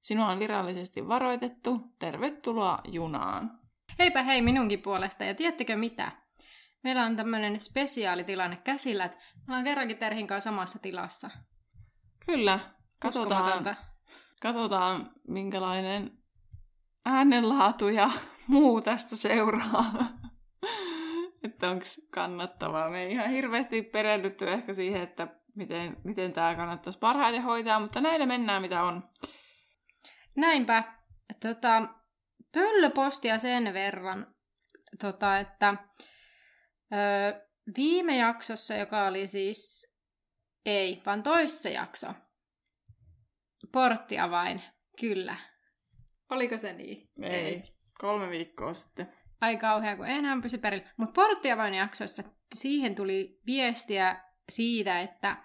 Sinua on virallisesti varoitettu. Tervetuloa junaan. Heipä hei minunkin puolesta. Ja tiedättekö mitä? Meillä on tämmöinen spesiaalitilanne käsillä, että me ollaan kerrankin Terhin kanssa samassa tilassa. Kyllä. Katsotaan, katsotaan minkälainen äänenlaatu ja muu tästä seuraa. että onko kannattavaa. Me ei ihan hirveästi perehdytty ehkä siihen, että miten, miten tämä kannattaisi parhaiten hoitaa, mutta näillä mennään mitä on. Näinpä. Tota, pöllöpostia sen verran, tota, että ö, viime jaksossa, joka oli siis, ei, vaan toissa jakso, porttiavain, kyllä. Oliko se niin? Ei, ei. kolme viikkoa sitten. Ai kauhea, kun enää pysy perillä. Mutta porttiavain jaksossa siihen tuli viestiä siitä, että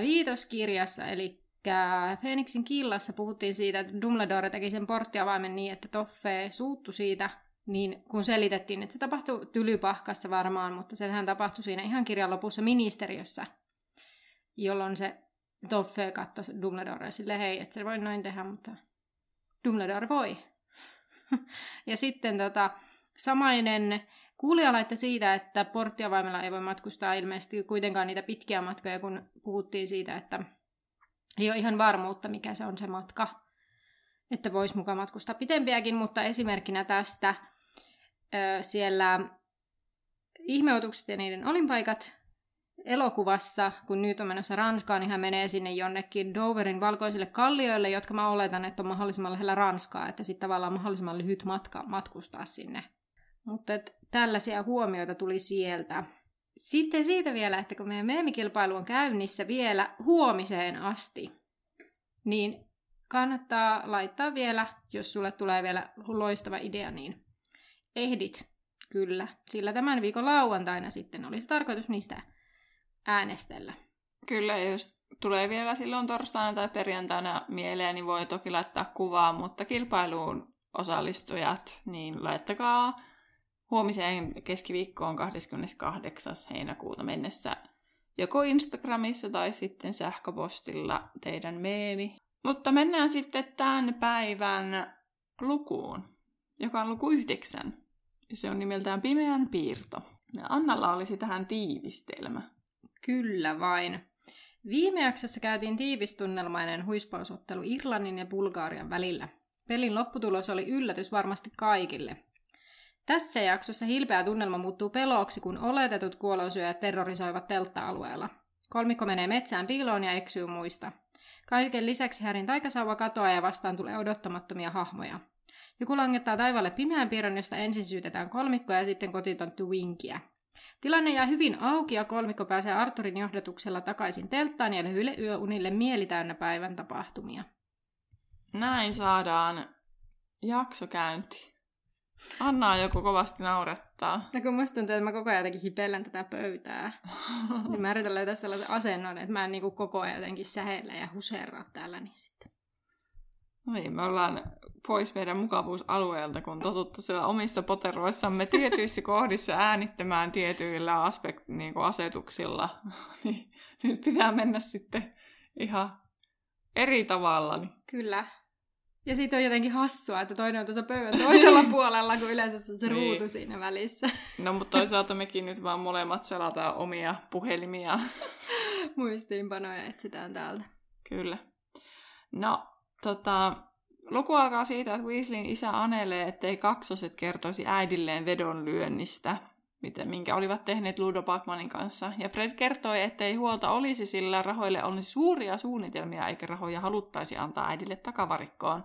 viitoskirjassa, eli Phoenixin killassa puhuttiin siitä, että Dumbledore teki sen porttiavaimen niin, että Toffe suuttu siitä, niin kun selitettiin, että se tapahtui tylypahkassa varmaan, mutta sehän tapahtui siinä ihan kirjan lopussa ministeriössä, jolloin se Toffe katsoi Dumbledore sille, hei, että se voi noin tehdä, mutta Dumbledore voi. ja sitten tota, samainen kuulija siitä, että porttiavaimella ei voi matkustaa ilmeisesti kuitenkaan niitä pitkiä matkoja, kun puhuttiin siitä, että ei ole ihan varmuutta, mikä se on se matka. Että voisi mukaan matkustaa pitempiäkin, mutta esimerkkinä tästä siellä ihmeotukset ja niiden olinpaikat elokuvassa, kun nyt on menossa Ranskaan, niin hän menee sinne jonnekin Doverin valkoisille kallioille, jotka mä oletan, että on mahdollisimman lähellä Ranskaa, että sitten tavallaan mahdollisimman lyhyt matka matkustaa sinne. Mutta tällaisia huomioita tuli sieltä. Sitten siitä vielä, että kun meidän meemikilpailu on käynnissä vielä huomiseen asti, niin kannattaa laittaa vielä, jos sulle tulee vielä loistava idea, niin ehdit kyllä. Sillä tämän viikon lauantaina sitten olisi tarkoitus niistä äänestellä. Kyllä, jos tulee vielä silloin torstaina tai perjantaina mieleen, niin voi toki laittaa kuvaa, mutta kilpailuun osallistujat, niin laittakaa huomiseen keskiviikkoon 28. heinäkuuta mennessä joko Instagramissa tai sitten sähköpostilla teidän meemi. Mutta mennään sitten tämän päivän lukuun, joka on luku yhdeksän. Se on nimeltään Pimeän piirto. Ja Annalla olisi tähän tiivistelmä. Kyllä vain. Viime jaksossa käytiin tiivistunnelmainen huispausottelu Irlannin ja Bulgarian välillä. Pelin lopputulos oli yllätys varmasti kaikille – tässä jaksossa hilpeä tunnelma muuttuu peloksi, kun oletetut kuolosyöjät terrorisoivat teltta-alueella. Kolmikko menee metsään piiloon ja eksyy muista. Kaiken lisäksi Härin taikasauva katoaa ja vastaan tulee odottamattomia hahmoja. Joku langettaa taivaalle pimeän piirron, josta ensin syytetään kolmikkoa ja sitten kotitonttu Winkiä. Tilanne jää hyvin auki ja kolmikko pääsee Arturin johdatuksella takaisin telttaan ja lyhyille yöunille mielitäynnä päivän tapahtumia. Näin saadaan jakso käyntiin. Anna joku kovasti naurettaa. No kun musta tuntuu, että mä koko ajan jotenkin hipellän tätä pöytää. niin mä yritän löytää sellaisen asennon, että mä en niinku koko ajan jotenkin sähellä ja huserraa täällä, niin sitten. No niin, me ollaan pois meidän mukavuusalueelta, kun totuttu siellä omissa poteroissamme tietyissä kohdissa äänittämään tietyillä aspekt, niin kuin asetuksilla. niin nyt pitää mennä sitten ihan eri tavalla. Niin. Kyllä. Ja siitä on jotenkin hassua, että toinen on tuossa pöydän toisella puolella, kun yleensä se on se niin. ruutu siinä välissä. No, mutta toisaalta mekin nyt vaan molemmat selataan omia puhelimia. Muistiinpanoja etsitään täältä. Kyllä. No, tota, luku alkaa siitä, että Weasleyn isä anelee, ettei kaksoset kertoisi äidilleen vedonlyönnistä, miten, minkä olivat tehneet Ludo Bachmanin kanssa. Ja Fred kertoi, ettei huolta olisi, sillä rahoille olisi suuria suunnitelmia, eikä rahoja haluttaisi antaa äidille takavarikkoon.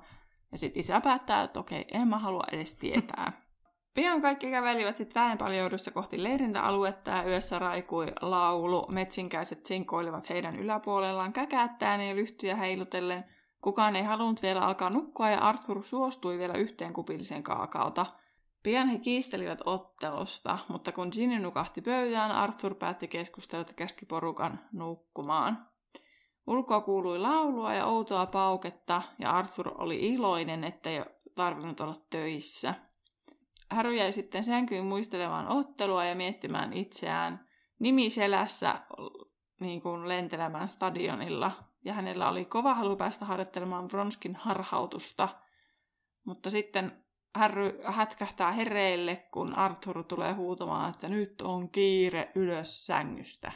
Ja sitten isä päättää, että okei, en mä halua edes tietää. Pian kaikki kävelivät sitten väenpaljoudussa kohti leirintäaluetta ja yössä raikui laulu. Metsinkäiset sinkoilivat heidän yläpuolellaan käkäättäen ja lyhtyjä heilutellen. Kukaan ei halunnut vielä alkaa nukkua ja Arthur suostui vielä yhteen kupilliseen kaakaota – Pian he kiistelivät ottelusta, mutta kun Ginny nukahti pöytään, Arthur päätti keskustella käski porukan nukkumaan. Ulkoa kuului laulua ja outoa pauketta, ja Arthur oli iloinen, ettei tarvinnut olla töissä. Harry jäi sitten sänkyyn muistelemaan ottelua ja miettimään itseään nimiselässä niin kuin lentelemään stadionilla, ja hänellä oli kova halu päästä harjoittelemaan Vronskin harhautusta. Mutta sitten Harry hätkähtää hereille, kun Arthur tulee huutamaan, että nyt on kiire ylös sängystä.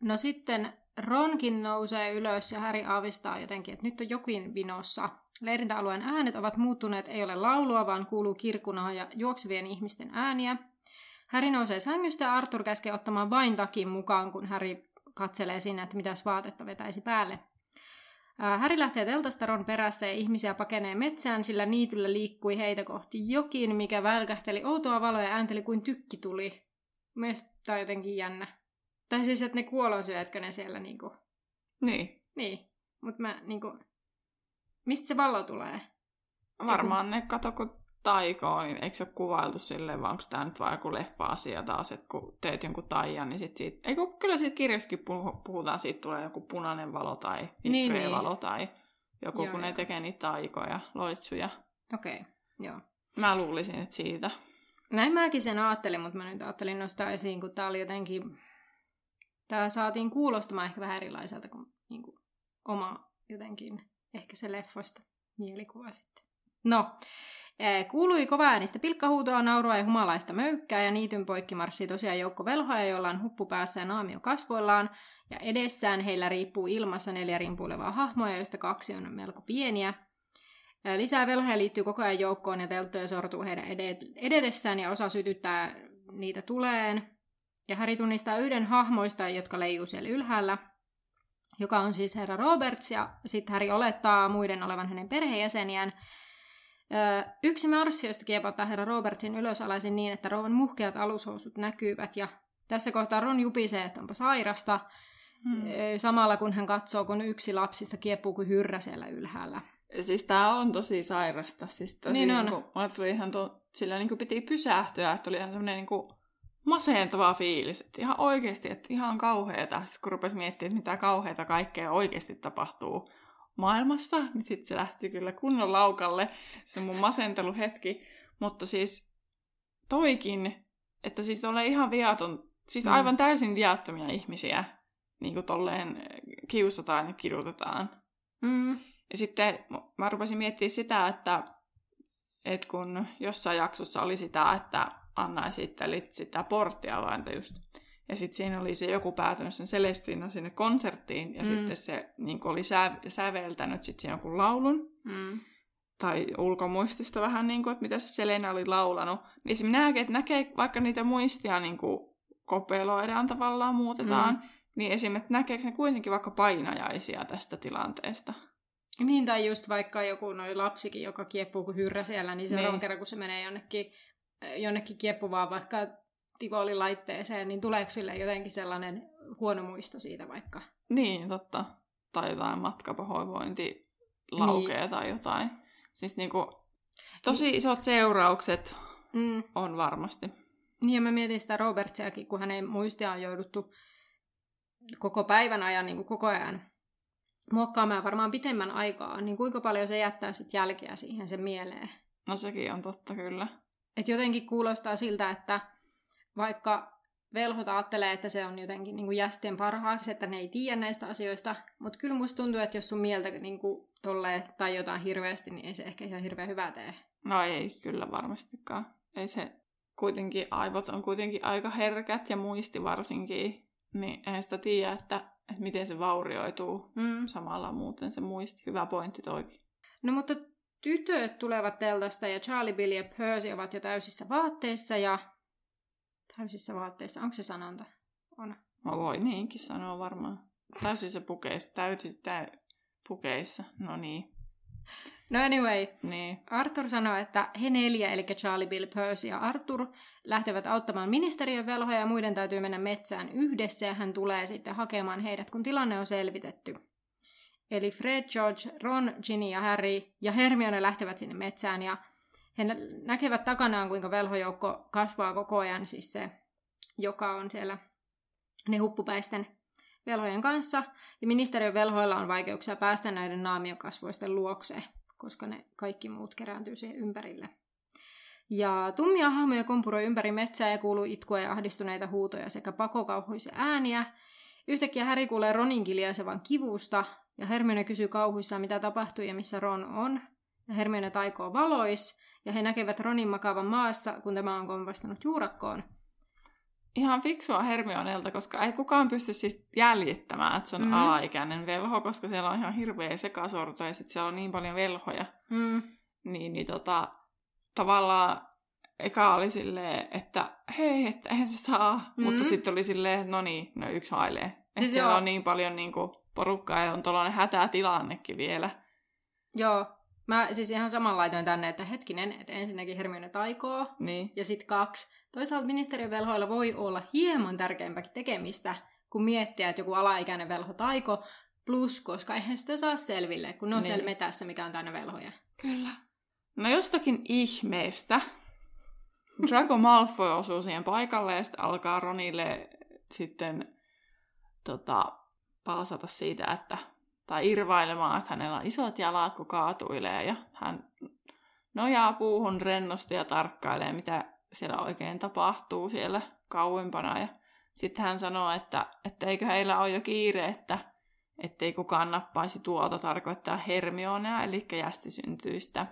No sitten Ronkin nousee ylös ja Harry aavistaa jotenkin, että nyt on jokin vinossa. Leirintäalueen äänet ovat muuttuneet, ei ole laulua, vaan kuuluu kirkunaa ja juoksevien ihmisten ääniä. Harry nousee sängystä ja Arthur käskee ottamaan vain takin mukaan, kun Harry katselee sinne, että mitäs vaatetta vetäisi päälle. Häri lähtee teltasta Ron perässä ja ihmisiä pakenee metsään, sillä niityllä liikkui heitä kohti jokin, mikä välkähteli outoa valoa ja äänteli kuin tykki tuli. Mielestäni tämä on jotenkin jännä. Tai siis, että ne kuolonsyötkö ne siellä niinku... Niin. Niin. Mutta mä niinku... Mistä se valo tulee? Varmaan ne kato, kun taikoa, niin eikö se ole kuvailtu silleen, vai onko tämä nyt vaan joku leffa-asia taas, että kun teet jonkun taian, niin sit siitä, eikö, kyllä siitä kirjassakin puhutaan, siitä tulee joku punainen valo tai niin, niin. valo tai joku, joo, kun joo. ne tekee niitä taikoja, loitsuja. Okei, okay, joo. Mä luulisin, että siitä. Näin mäkin sen ajattelin, mutta mä nyt ajattelin nostaa esiin, kun tää oli jotenkin... Tää saatiin kuulostamaan ehkä vähän erilaiselta kuin, niin kuin oma jotenkin, ehkä se leffoista mielikuva sitten. No, Kuului äänistä pilkkahuutoa, naurua ja humalaista möykkää, ja niityn poikki marssii tosiaan joukko velhoja, joilla on huppu päässä ja naamio kasvoillaan, ja edessään heillä riippuu ilmassa neljä rimpuilevaa hahmoa, joista kaksi on melko pieniä. Lisää velhoja liittyy koko ajan joukkoon, ja telttoja sortuu heidän edetessään, ja osa sytyttää niitä tuleen. Ja Häri tunnistaa yhden hahmoista, jotka leijuu siellä ylhäällä, joka on siis herra Roberts, ja sitten Häri olettaa muiden olevan hänen perheenjäseniään, Yksi marssioista kiepottaa herra Robertsin ylösalaisin niin, että Rovan muhkeat alushousut näkyvät ja tässä kohtaa Ron jupisee, että onpa sairasta, hmm. samalla kun hän katsoo, kun yksi lapsista kiepuu kuin hyrrä siellä ylhäällä. Siis tää on tosi sairasta. Siis tosi niin on. Niin kuin, tuli ihan to, sillä niin kuin piti pysähtyä, että oli ihan semmoinen niin kuin masentava fiilis. Että ihan oikeasti, että ihan kauheeta. Sitten kun rupesi miettimään, että mitä kauheita kaikkea oikeasti tapahtuu maailmassa, niin sitten se lähti kyllä kunnon laukalle, se mun masenteluhetki. Mutta siis toikin, että siis olen ihan viaton, siis mm. aivan täysin viattomia ihmisiä, niin kuin tolleen kiusataan ja kidutetaan. Mm. Ja sitten mä rupesin miettimään sitä, että, että kun jossain jaksossa oli sitä, että Anna esitteli sitä porttia vain just ja sitten siinä oli se joku päätynyt sen Celestina sinne konserttiin, ja mm. sitten se niin oli sä, säveltänyt sitten jonkun laulun. Mm. Tai ulkomuistista vähän, niin kuin, että mitä se Selena oli laulanut. Niin se näkee, että näkee vaikka niitä muistia niin kuin kopeloidaan tavallaan, muutetaan, mm. niin esimerkiksi näkeekö ne kuitenkin vaikka painajaisia tästä tilanteesta? Niin, tai just vaikka joku noin lapsikin, joka kieppuu kuin hyrrä siellä, niin seuraavan niin. kerran, kun se menee jonnekin, jonnekin kieppuvaan vaikka Tivoli-laitteeseen, niin tuleeko sille jotenkin sellainen huono muisto siitä vaikka? Niin, totta. Tai jotain matkapahoinvointi laukee niin. tai jotain. Siis niinku, tosi niin. isot seuraukset mm. on varmasti. Niin, ja mä mietin sitä Robertsiakin, kun hänen muistia on jouduttu koko päivän ajan niin kuin koko ajan muokkaamaan varmaan pitemmän aikaa, niin kuinka paljon se jättää sitten jälkeä siihen sen mieleen? No sekin on totta kyllä. Et jotenkin kuulostaa siltä, että vaikka velhot ajattelee, että se on jotenkin niin kuin jästien parhaaksi, että ne ei tiedä näistä asioista, mutta kyllä musta tuntuu, että jos sun mieltä niin kuin tolleen tai jotain hirveästi, niin ei se ehkä ihan hirveän hyvää tee. No ei, kyllä varmastikaan. Ei se kuitenkin, aivot on kuitenkin aika herkät ja muisti varsinkin, niin eihän sitä tiedä, että, että miten se vaurioituu mm. samalla muuten se muisti. Hyvä pointti toikin. No mutta tytöt tulevat teltasta ja Charlie, Billy ja Percy ovat jo täysissä vaatteissa ja Täysissä vaatteissa. Onko se sanonta? On. No voi niinkin sanoa varmaan. Täysissä pukeissa. Täysissä täy... pukeissa. No niin. No anyway, niin. Arthur sanoi, että he neljä, eli Charlie, Bill, Percy ja Arthur, lähtevät auttamaan ministeriön velhoja ja muiden täytyy mennä metsään yhdessä ja hän tulee sitten hakemaan heidät, kun tilanne on selvitetty. Eli Fred, George, Ron, Ginny ja Harry ja Hermione lähtevät sinne metsään ja he näkevät takanaan, kuinka velhojoukko kasvaa koko ajan, siis se, joka on siellä ne huppupäisten velhojen kanssa. Ja ministeriön velhoilla on vaikeuksia päästä näiden naamiokasvoisten luokse, koska ne kaikki muut kerääntyy siihen ympärille. Ja tummia hahmoja kompuroi ympäri metsää ja kuuluu itkua ja ahdistuneita huutoja sekä pakokauhuisia ääniä. Yhtäkkiä Häri kuulee Ronin kiljaisevan kivusta, ja Hermione kysyy kauhuissaan, mitä tapahtuu ja missä Ron on. Ja Hermione taikoo valois, ja he näkevät Ronin makaavan maassa, kun tämä on kompastanut juurakkoon. Ihan fiksua Hermionelta, koska ei kukaan pysty siis jäljittämään, että se on mm. alaikäinen velho, koska siellä on ihan hirveä sekasorto ja sitten siellä on niin paljon velhoja. Mm. Niin, niin tota, tavallaan eka oli silleen, että hei, että eihän se saa, mm. mutta sitten oli silleen, no niin, no yksi hailee. Että siis siellä joo. on niin paljon niin kuin, porukkaa ja on tuollainen hätätilannekin vielä. Joo, Mä siis ihan saman laitoin tänne, että hetkinen, että ensinnäkin Hermione taikoo, niin. ja sitten kaksi. Toisaalta ministeriön velhoilla voi olla hieman tärkeämpääkin tekemistä, kun miettiä, että joku alaikäinen velho taiko, plus, koska eihän sitä saa selville, kun ne on niin. siellä metässä, mikä on täynnä velhoja. Kyllä. No jostakin ihmeestä Draco Malfoy osuu siihen paikalle ja sitten alkaa Ronille sitten tota, paasata siitä, että tai irvailemaan, että hänellä on isot jalat, kun kaatuilee ja hän nojaa puuhun rennosti ja tarkkailee, mitä siellä oikein tapahtuu siellä kauempana. Ja sitten hän sanoo, että, että eikö heillä ole jo kiire, että ettei kukaan nappaisi tuolta tarkoittaa Hermionea, eli jästisyntyistä.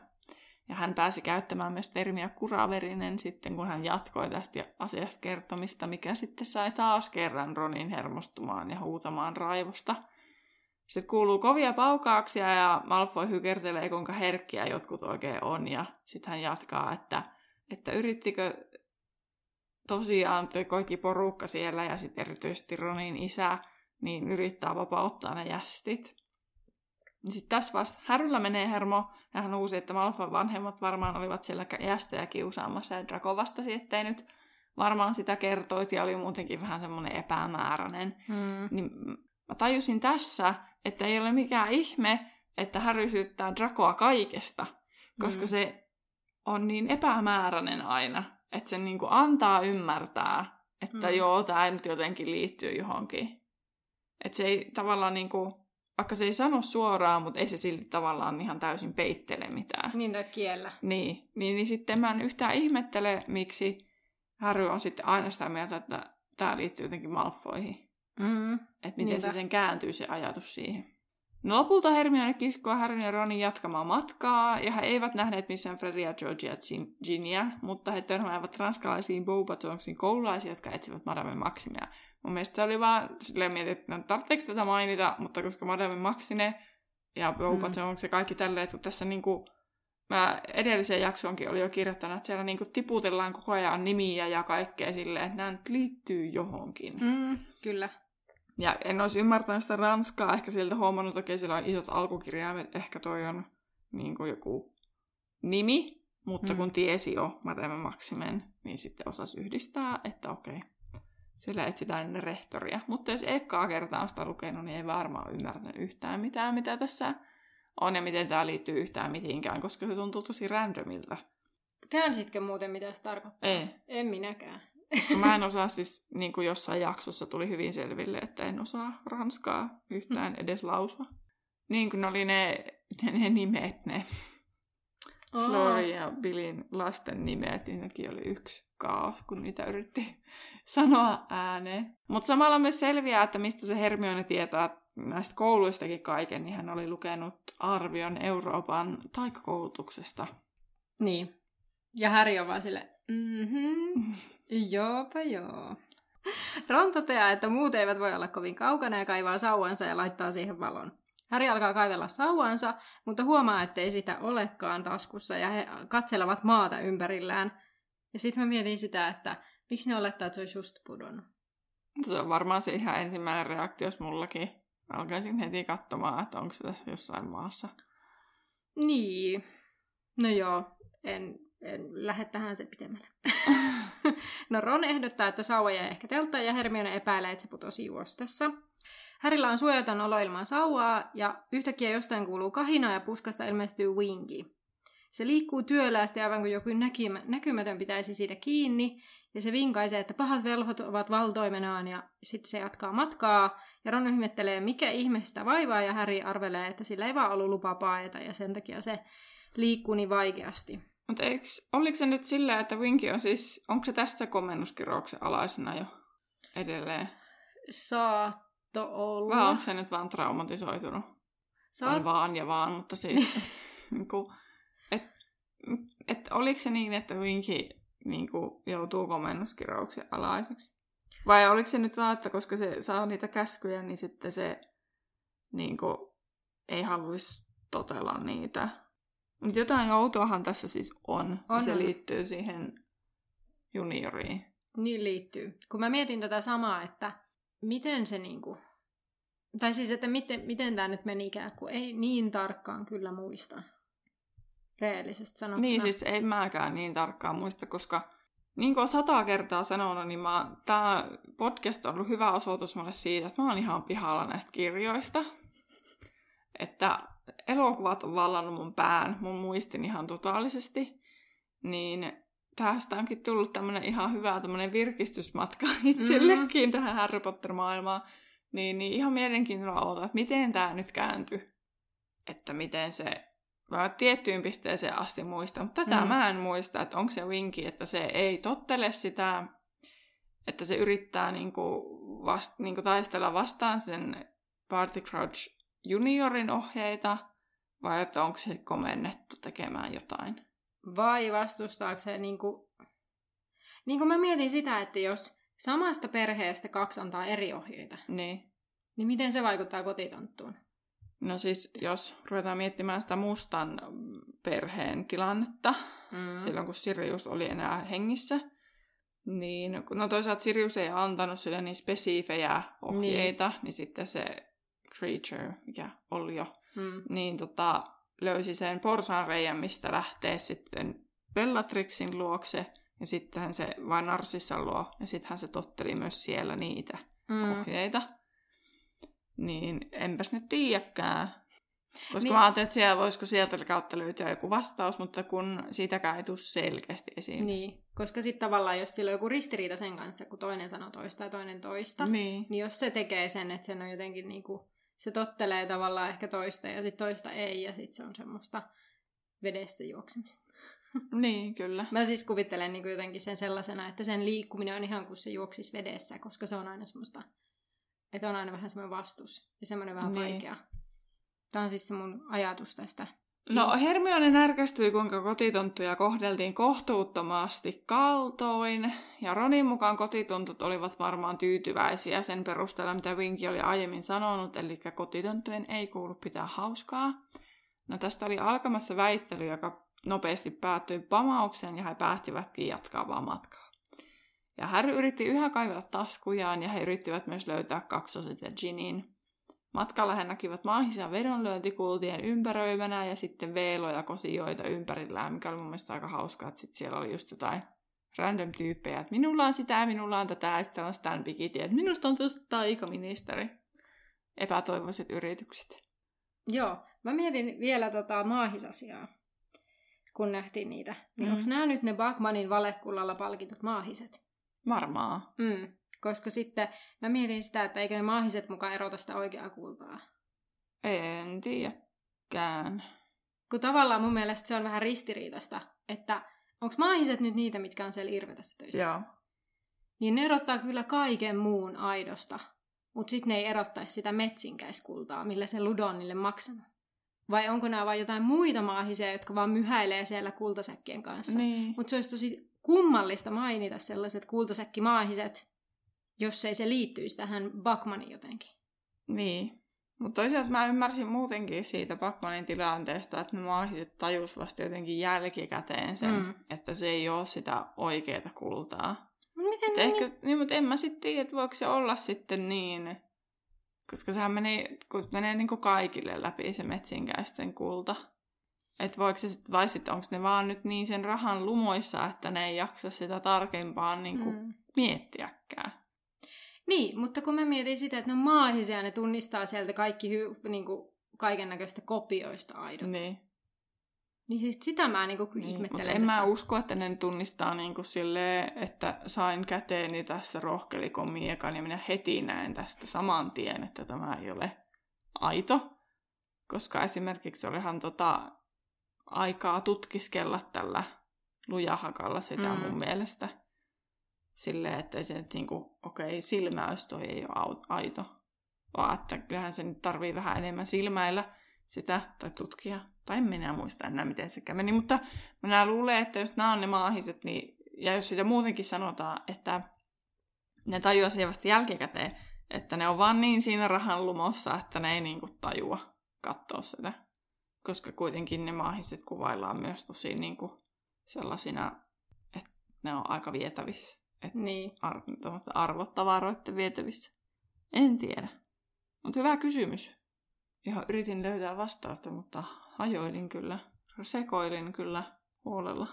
Ja hän pääsi käyttämään myös termiä kuraverinen sitten, kun hän jatkoi tästä asiasta kertomista, mikä sitten sai taas kerran Ronin hermostumaan ja huutamaan raivosta – sitten kuuluu kovia paukauksia ja Malfoy hykertelee, kuinka herkkiä jotkut oikein on. Ja sitten hän jatkaa, että, että yrittikö tosiaan kaikki porukka siellä ja sitten erityisesti Ronin isä, niin yrittää vapauttaa ne jästit. Sitten tässä vasta Häryllä menee hermo, ja hän uusi, että Malfoy vanhemmat varmaan olivat siellä jästejä kiusaamassa, ja Draco vastasi, ettei nyt varmaan sitä kertoisi, ja oli muutenkin vähän semmoinen epämääräinen. Mm. Niin mä tajusin tässä, että ei ole mikään ihme, että Harry syyttää Drakoa kaikesta, koska mm. se on niin epämääräinen aina, että se niinku antaa ymmärtää, että mm. joo, tämä nyt jotenkin liittyy johonkin. Että se ei tavallaan niinku, vaikka se ei sano suoraan, mutta ei se silti tavallaan ihan täysin peittele mitään. Niin tai kiellä. Niin, niin, niin sitten mä en yhtään ihmettele, miksi Harry on sitten aina sitä mieltä, että tämä liittyy jotenkin Malfoihin. Mm, että miten niinpä. se sen kääntyy se ajatus siihen. No lopulta Hermione kiskoo Harryn ja Ronin jatkamaan matkaa, ja he eivät nähneet missään Fredia, Georgia ja Ginia, mutta he törmäävät ranskalaisiin Bobatonsin koululaisiin, jotka etsivät Madame Maximea. Mun mielestä se oli vaan silleen mietin, että no, tarvitseeko tätä mainita, mutta koska Madame Maxine ja Bobaton, mm. se kaikki tälleen, että tässä niinku, mä edellisen jaksonkin oli jo kirjoittanut, että siellä niinku tiputellaan koko ajan nimiä ja kaikkea silleen, että nämä nyt liittyy johonkin. Mm, kyllä. Ja en olisi ymmärtänyt sitä ranskaa, ehkä sieltä huomannut, että okei, siellä on isot alkukirjaimet, ehkä toi on niin kuin joku nimi, mutta mm. kun tiesi jo Madame Maximen, niin sitten osasi yhdistää, että okei, siellä etsitään rehtoria. Mutta jos ekkaa kertaa on sitä lukenut, niin ei varmaan ymmärtänyt yhtään mitään, mitä tässä on ja miten tämä liittyy yhtään mitinkään, koska se tuntuu tosi randomilta. Käänsitkö muuten, mitä se tarkoittaa? Ei. En minäkään. Koska mä en osaa siis, niin kuin jossain jaksossa tuli hyvin selville, että en osaa ranskaa yhtään edes lausua. Niin kuin oli ne, ne, ne nimet, ne oh. Flori ja Billin lasten nimet, niin nekin oli yksi kaos, kun niitä yritti sanoa ääneen. Mutta samalla myös selviää, että mistä se Hermione tietää näistä kouluistakin kaiken, niin hän oli lukenut arvion Euroopan taikakoulutuksesta. Niin. Ja Harry on vaan sille, mhm, Joopa joo. Ron toteaa, että muut eivät voi olla kovin kaukana ja kaivaa sauvansa ja laittaa siihen valon. Häri alkaa kaivella sauvansa, mutta huomaa, ettei sitä olekaan taskussa ja he katselevat maata ympärillään. Ja sitten mä mietin sitä, että miksi ne olettaa, että se olisi just pudonnut. Se on varmaan se ihan ensimmäinen reaktio mullakin. Alkaisin heti katsomaan, että onko se tässä jossain maassa. Niin. No joo, en, en lähde tähän se pitemmälle. no Ron ehdottaa, että sauva jää ehkä telttaan ja Hermione epäilee, että se putosi juostessa. Härillä on suojaton olo ilman sauvaa ja yhtäkkiä jostain kuuluu kahina ja puskasta ilmestyy Wingi. Se liikkuu työläästi aivan kuin joku näkymä, näkymätön pitäisi siitä kiinni, ja se vinkaisee, että pahat velhot ovat valtoimenaan, ja sitten se jatkaa matkaa, ja Ron ihmettelee, mikä ihme sitä vaivaa, ja Harry arvelee, että sillä ei vaan ollut lupa paeta, ja sen takia se liikkuu niin vaikeasti. Mutta oliko se nyt sillä, että Winky on siis, onko se tästä komennuskirouksen alaisena jo edelleen? Saatto olla. Vai onko se nyt vaan traumatisoitunut? Saat... vaan ja vaan, mutta siis, niin kuin, et, et, oliko se niin, että Winky niin kuin, joutuu komennuskirouksen alaiseksi? Vai oliko se nyt vaan, että koska se saa niitä käskyjä, niin sitten se niin kuin, ei haluaisi totella niitä? Jotain outoahan tässä siis on. on se liittyy siihen junioriin. Niin liittyy. Kun mä mietin tätä samaa, että miten se niinku... Tai siis, että miten, miten tämä nyt meni ikään kuin ei niin tarkkaan kyllä muista. Reellisesti sanottuna. Niin, siis ei mäkään niin tarkkaan muista, koska niin kuin sata kertaa sanonut, niin tämä podcast on ollut hyvä osoitus mulle siitä, että mä oon ihan pihalla näistä kirjoista. Että elokuvat on vallannut mun pään, mun muistin ihan totaalisesti, niin tästä onkin tullut tämmönen ihan hyvä tämmönen virkistysmatka itsellekin mm-hmm. tähän Harry Potter-maailmaan. Niin, niin ihan mielenkiintoista olla, että miten tämä nyt kääntyi. Että miten se mä tiettyyn pisteeseen asti muista, mutta tätä mm. mä en muista, että onko se winki, että se ei tottele sitä, että se yrittää niinku vast, niinku taistella vastaan sen Barty Crouch juniorin ohjeita, vai että onko se komennettu tekemään jotain? Vai vastustaako se niin kuin... Niin kuin mä mietin sitä, että jos samasta perheestä kaksi antaa eri ohjeita, niin, niin miten se vaikuttaa kotitonttuun? No siis, jos ruvetaan miettimään sitä mustan perheen tilannetta, mm. silloin kun Sirius oli enää hengissä, niin no toisaalta Sirius ei antanut sille niin spesifejä ohjeita, niin, niin sitten se creature, mikä oli jo, mm. niin tota, löysi sen porsanreijän, mistä lähtee sitten Bellatrixin luokse, ja sitten se vain Narsissa luo, ja sittenhän se totteli myös siellä niitä mm. ohjeita. Niin enpäs nyt tiedäkään. Koska niin. mä ajattelin, että siellä voisiko sieltä kautta löytyä joku vastaus, mutta kun siitäkään ei tule selkeästi esiin. Niin, koska sitten tavallaan jos sillä on joku ristiriita sen kanssa, kun toinen sanoo toista ja toinen toista, niin, niin jos se tekee sen, että sen on jotenkin niinku se tottelee tavallaan ehkä toista ja sitten toista ei ja sitten se on semmoista vedessä juoksemista. Niin, kyllä. Mä siis kuvittelen niin jotenkin sen sellaisena, että sen liikkuminen on ihan kuin se juoksisi vedessä, koska se on aina semmoista, että on aina vähän semmoinen vastus ja semmoinen vähän niin. vaikea. Tämä on siis se mun ajatus tästä No Hermione närkästyi, kuinka kotitonttuja kohdeltiin kohtuuttomasti kaltoin, ja Ronin mukaan kotitontut olivat varmaan tyytyväisiä sen perusteella, mitä Winky oli aiemmin sanonut, eli kotitonttujen ei kuulu pitää hauskaa. No tästä oli alkamassa väittely, joka nopeasti päättyi pamaukseen, ja he päättivätkin jatkaa vaan matkaa. Ja Harry yritti yhä kaivella taskujaan, ja he yrittivät myös löytää kaksoset ja Ginin. Matkalla he näkivät maahisia vedonlyöntikultien ympäröimänä ja sitten veeloja kosioita ympärillään, mikä oli mun mielestä aika hauskaa, että sit siellä oli just jotain random tyyppejä, että minulla on sitä, minulla on tätä, ja sitten on Stan että minusta on tuosta taikaministeri. Epätoivoiset yritykset. Joo, mä mietin vielä tota maahisasiaa, kun nähtiin niitä. Niin mm. onko nämä nyt ne Bachmanin valekullalla palkitut maahiset? Varmaan. Mm. Koska sitten mä mietin sitä, että eikö ne maahiset mukaan erota sitä oikeaa kultaa. En tiedäkään. Kun tavallaan mun mielestä se on vähän ristiriitasta, että onko maahiset nyt niitä, mitkä on siellä Irvetässä töissä? Joo. Niin ne erottaa kyllä kaiken muun aidosta, mutta sitten ne ei erottaisi sitä metsinkäiskultaa, millä se Ludo on niille maksanut. Vai onko nämä vain jotain muita maahisia, jotka vaan myhäilee siellä kultasäkkien kanssa? Niin. Mutta se olisi tosi kummallista mainita sellaiset kultasäkkimaahiset, jos ei se liittyisi tähän Bakmanin jotenkin. Niin. Mutta toisaalta mä ymmärsin muutenkin siitä Bakmanin tilanteesta, että ne maahiset tajus vasta jotenkin jälkikäteen sen, mm. että se ei ole sitä oikeaa kultaa. Mut miten ne ehkä, niin... niin, mutta en mä sitten tiedä, että voiko se olla sitten niin, koska sehän menee, kun menee niin kuin kaikille läpi se metsinkäisten kulta. Että voiko se sit, vai sitten onko ne vaan nyt niin sen rahan lumoissa, että ne ei jaksa sitä tarkempaan niin kuin mm. miettiäkään. Niin, mutta kun mä mietin sitä, että ne on maahisia, ne tunnistaa sieltä kaikki hy, niin kuin, kaiken näköistä kopioista aidot. Niin. Niin sit sitä mä niinku Niin, ihmettelen mutta en mä tässä. usko, että ne tunnistaa niin kuin silleen, että sain käteeni tässä rohkelikon miekan ja minä heti näen tästä saman tien, että tämä ei ole aito. Koska esimerkiksi olihan tota aikaa tutkiskella tällä lujahakalla sitä mm. mun mielestä. Silleen, että ei se nyt niinku, okei, silmäys toi ei ole aito. Vaan että kyllähän se nyt tarvii vähän enemmän silmäillä sitä tai tutkia. Tai en minä muista enää, miten se meni. Mutta minä luulen, että jos nämä on ne maahiset, niin, ja jos sitä muutenkin sanotaan, että ne tajuaa siihen vasta jälkikäteen, että ne on vaan niin siinä rahan lumossa, että ne ei niinku tajua katsoa sitä. Koska kuitenkin ne maahiset kuvaillaan myös tosi niinku sellaisina, että ne on aika vietävissä. Että Niin. ar- arvotavaroiden vietävissä. En tiedä. Mutta hyvä kysymys. Johon yritin löytää vastausta, mutta hajoilin kyllä. Sekoilin kyllä huolella.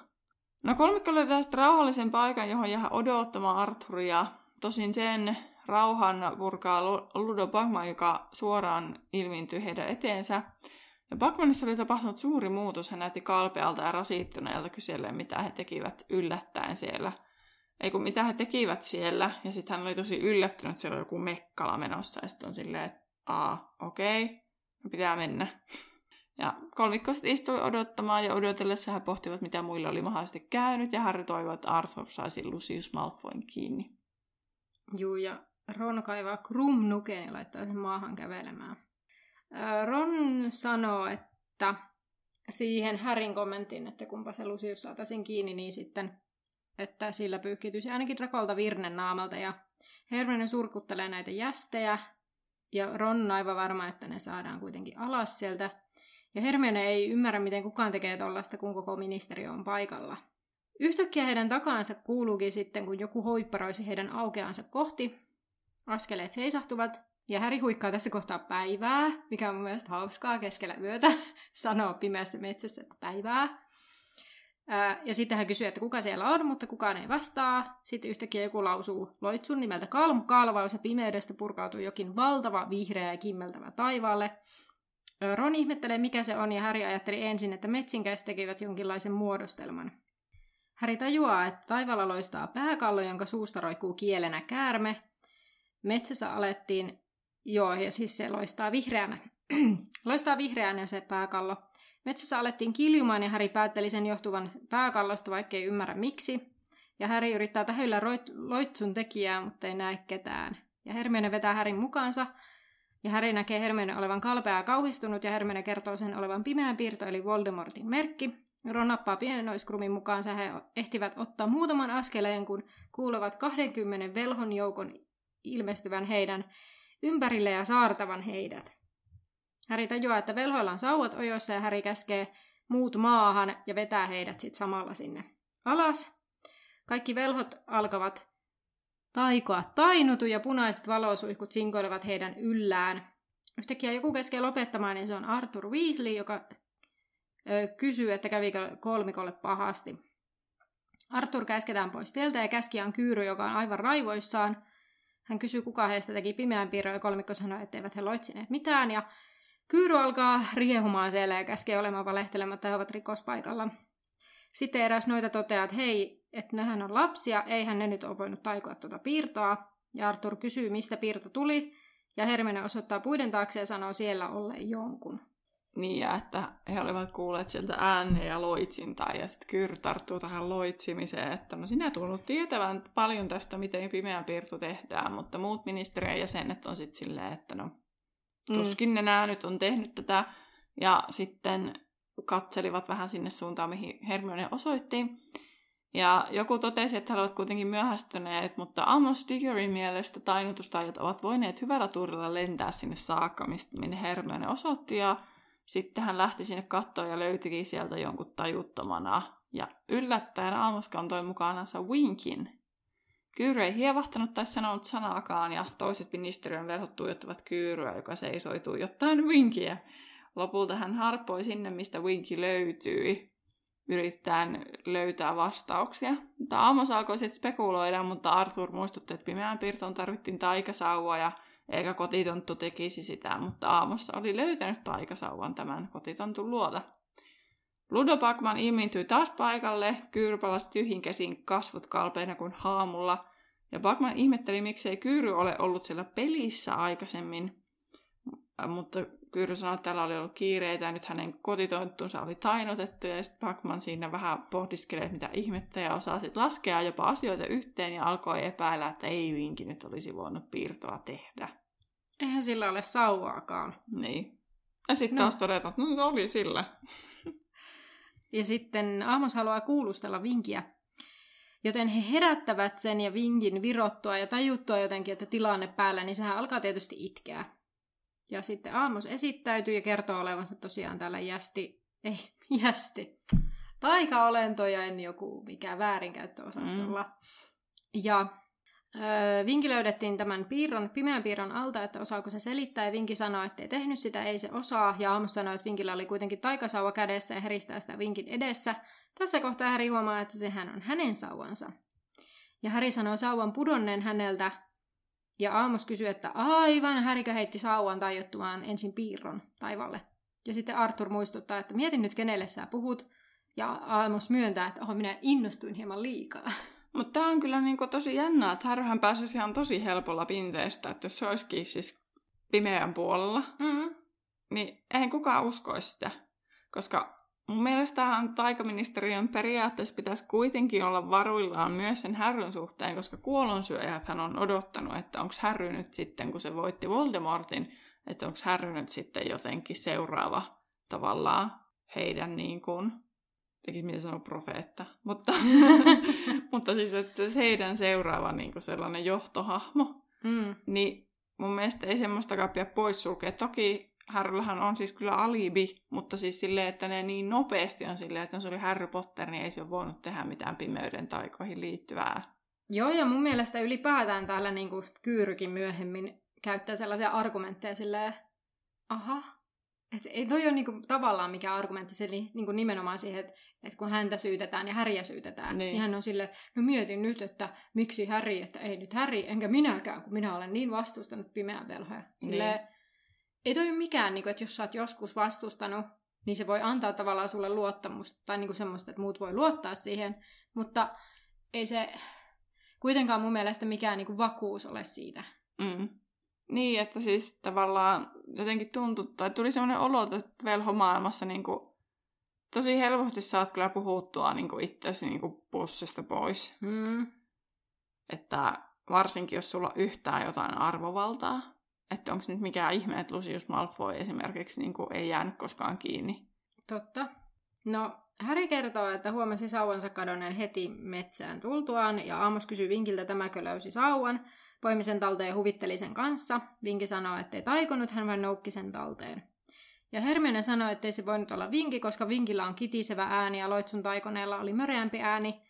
No kolmikko löytää sitten rauhallisen paikan, johon jää odottamaan Arthuria. Tosin sen rauhan purkaa Lu- Ludo Bagman, joka suoraan ilmiintyy heidän eteensä. Ja Bagmanissa oli tapahtunut suuri muutos. Hän näytti kalpealta ja rasittuneelta kyselleen, mitä he tekivät yllättäen siellä. Ei kun mitä he tekivät siellä. Ja sitten hän oli tosi yllättynyt, että siellä oli joku mekkala menossa. Ja sitten on silleen, että aa, okei, okay, pitää mennä. Ja kolmikko sitten istui odottamaan ja odotellessa he pohtivat, mitä muilla oli mahdollisesti käynyt. Ja Harry toivoi, että Arthur saisi Lucius Malfoyn kiinni. Juu, ja Ron kaivaa Krum-nuken ja laittaa sen maahan kävelemään. Ää, Ron sanoo, että siihen Härin kommenttiin, että kumpa se Lucius saataisiin kiinni, niin sitten, että sillä pyyhkiytyisi ainakin Drakolta virnen naamalta. Ja Hermione surkuttelee näitä jästejä, ja Ron on aivan varma, että ne saadaan kuitenkin alas sieltä. Ja Hermione ei ymmärrä, miten kukaan tekee tollasta, kun koko ministeriö on paikalla. Yhtäkkiä heidän takaansa kuuluukin sitten, kun joku hoipparoisi heidän aukeansa kohti. Askeleet seisahtuvat, ja Häri huikkaa tässä kohtaa päivää, mikä on mun mielestä hauskaa keskellä yötä, sanoo pimeässä metsässä, että päivää. Ja sitten hän kysyy, että kuka siellä on, mutta kukaan ei vastaa. Sitten yhtäkkiä joku lausuu loitsun nimeltä kalm, kalvaus ja pimeydestä purkautuu jokin valtava, vihreä ja kimmeltävä taivaalle. Ron ihmettelee, mikä se on, ja Häri ajatteli ensin, että metsinkäiset tekivät jonkinlaisen muodostelman. Häri tajuaa, että taivaalla loistaa pääkallo, jonka suusta roikkuu kielenä käärme. Metsässä alettiin, joo, ja siis se loistaa vihreänä. loistaa vihreänä se pääkallo. Metsässä alettiin kiljumaan ja Häri päätteli sen johtuvan pääkallosta, vaikka ei ymmärrä miksi. Ja Häri yrittää tähyillä roit- loitsun tekijää, mutta ei näe ketään. Ja Hermione vetää Härin mukaansa. Ja Häri näkee Hermione olevan kalpea ja kauhistunut, ja Hermione kertoo sen olevan pimeän piirto, eli Voldemortin merkki. Ron nappaa pienenoiskrumin mukaansa he ehtivät ottaa muutaman askeleen, kun kuulevat 20 velhon joukon ilmestyvän heidän ympärille ja saartavan heidät. Häri tajuaa, että velhoilla on sauvat ojossa ja Häri käskee muut maahan ja vetää heidät sitten samalla sinne alas. Kaikki velhot alkavat taikoa tainutu ja punaiset valosuihkut sinkoilevat heidän yllään. Yhtäkkiä joku keskee lopettamaan, niin se on Arthur Weasley, joka ö, kysyy, että kävikö kolmikolle pahasti. Arthur käsketään pois tieltä ja käskijä on Kyyry, joka on aivan raivoissaan. Hän kysyy, kuka heistä teki pimeän piirron ja kolmikko sanoo, etteivät he loitsineet mitään. Ja Kyyry alkaa riehumaan siellä ja käskee olemaan valehtelematta, he ovat rikospaikalla. Sitten eräs noita toteaa, että hei, että nehän on lapsia, eihän ne nyt ole voinut taikoa tuota piirtoa. Ja Arthur kysyy, mistä piirto tuli, ja Hermione osoittaa puiden taakse ja sanoo siellä olleen jonkun. Niin, ja että he olivat kuulleet sieltä ääneen ja loitsintaa, ja sitten Kyr tarttuu tähän loitsimiseen, että no sinä tunnut tietävän paljon tästä, miten pimeä piirto tehdään, mutta muut ministeriön jäsenet on sitten silleen, että no tuskin ne nämä nyt on tehnyt tätä, ja sitten katselivat vähän sinne suuntaan, mihin Hermione osoitti. Ja joku totesi, että he ovat kuitenkin myöhästyneet, mutta Amos Diggerin mielestä tainnutustajat ovat voineet hyvällä tuurilla lentää sinne saakka, minne Hermione osoitti, ja sitten hän lähti sinne kattoon ja löytikin sieltä jonkun tajuttomana. Ja yllättäen Amos kantoi mukaansa Winkin. Kyyry ei hievahtanut tai sanonut sanaakaan, ja toiset ministeriön verhot tuijottavat Kyyryä, joka seisoi tuijottaen Winkiä. Lopulta hän harpoi sinne, mistä Winki löytyi, yrittäen löytää vastauksia. Mutta Amos alkoi sitten spekuloida, mutta Arthur muistutti, että pimeään piirtoon tarvittiin taikasauva ja eikä kotitonttu tekisi sitä, mutta Aamossa oli löytänyt taikasauvan tämän kotitontun luota. Ludo Bakman ilmiintyi taas paikalle, Kyyry palasi tyhjin käsin kasvot kalpeina kuin haamulla, ja Bakman ihmetteli, miksei Kyyry ole ollut siellä pelissä aikaisemmin. Mutta Kyyry sanoi, että täällä oli ollut kiireitä ja nyt hänen kotitonttunsa oli tainotettu ja sitten Bakman siinä vähän pohdiskelee, mitä ihmettä ja osaa sitten laskea jopa asioita yhteen ja alkoi epäillä, että ei Vinki nyt olisi voinut piirtoa tehdä. Eihän sillä ole sauvaakaan. Niin. Ja sitten no. taas todetaan, että no oli sillä. Ja sitten Aamos haluaa kuulustella Vinkiä. Joten he herättävät sen ja Vinkin virottua ja tajuttua jotenkin, että tilanne päällä, niin sehän alkaa tietysti itkeä. Ja sitten Aamos esittäytyy ja kertoo olevansa tosiaan täällä jästi, ei, jästi, taikaolentojen joku mikä väärinkäyttöosastolla. Mm. Ja Vinki löydettiin tämän piirron, pimeän piirron alta, että osaako se selittää, ja Vinki sanoi, että ei tehnyt sitä, ei se osaa, ja Aamos sanoi, että Vinkillä oli kuitenkin taikasauva kädessä ja heristää sitä Vinkin edessä. Tässä kohtaa Häri huomaa, että sehän on hänen sauvansa. Ja Häri sanoo sauvan pudonneen häneltä, ja Aamus kysyy, että aivan, Härikö heitti sauvan tajuttumaan ensin piirron taivalle. Ja sitten Arthur muistuttaa, että mietin nyt kenelle sä puhut. Ja Aamus myöntää, että oho, minä innostuin hieman liikaa. Mutta tämä on kyllä niinku tosi jännää, että Härhän pääsisi ihan tosi helpolla pinteestä, että jos se olisikin siis pimeän puolella, mm-hmm. niin eihän kukaan uskoisi sitä. Koska Mun mielestähän taikaministeriön periaatteessa pitäisi kuitenkin olla varuillaan myös sen härryn suhteen, koska kuolonsyöjät hän on odottanut, että onko härry nyt sitten, kun se voitti Voldemortin, että onko härry nyt sitten jotenkin seuraava tavallaan heidän niin kuin, tekisi mitä sanoa profeetta, mutta, mutta siis että heidän seuraava niin kuin sellainen johtohahmo, mm. niin mun mielestä ei semmoistakaan pidä poissulkea. Toki Harryllähän on siis kyllä alibi, mutta siis silleen, että ne niin nopeasti on silleen, että se oli Harry Potter, niin ei se ole voinut tehdä mitään pimeyden taikoihin liittyvää. Joo, ja mun mielestä ylipäätään täällä niin kuin Kyyrykin myöhemmin käyttää sellaisia argumentteja silleen, aha, että ei toi ole niinku tavallaan mikä argumentti, se niinku nimenomaan siihen, että, että kun häntä syytetään ja Häriä syytetään, niin. niin hän on sille, no mietin nyt, että miksi Häri, että ei nyt Häri, enkä minäkään, kun minä olen niin vastustanut pimeän velhoja. Silleen, niin ei toi ole mikään, niin kuin, että jos sä oot joskus vastustanut, niin se voi antaa tavallaan sulle luottamusta, tai niin kuin semmoista, että muut voi luottaa siihen, mutta ei se kuitenkaan mun mielestä mikään niin kuin vakuus ole siitä. Mm. Niin, että siis tavallaan jotenkin tuntui, tai tuli semmoinen olo, että velhomaailmassa niin kuin, tosi helposti saat kyllä puhuttua niin kuin itsesi niin kuin pussista pois. Mm. Että varsinkin, jos sulla on yhtään jotain arvovaltaa, että onko nyt mikään ihme, että Lucius Malfoy esimerkiksi niin kuin ei jäänyt koskaan kiinni. Totta. No, Harry kertoo, että huomasi sauvansa kadonneen heti metsään tultuaan, ja Amos kysyy Vinkiltä, tämäkö löysi sauvan. Poimi sen talteen ja huvitteli sen kanssa. Vinki sanoo, ettei taikonut, hän vain noukki sen talteen. Ja Hermione sanoi, ettei se voinut olla Vinki, koska Vinkillä on kitisevä ääni ja Loitsun taikoneella oli möreämpi ääni,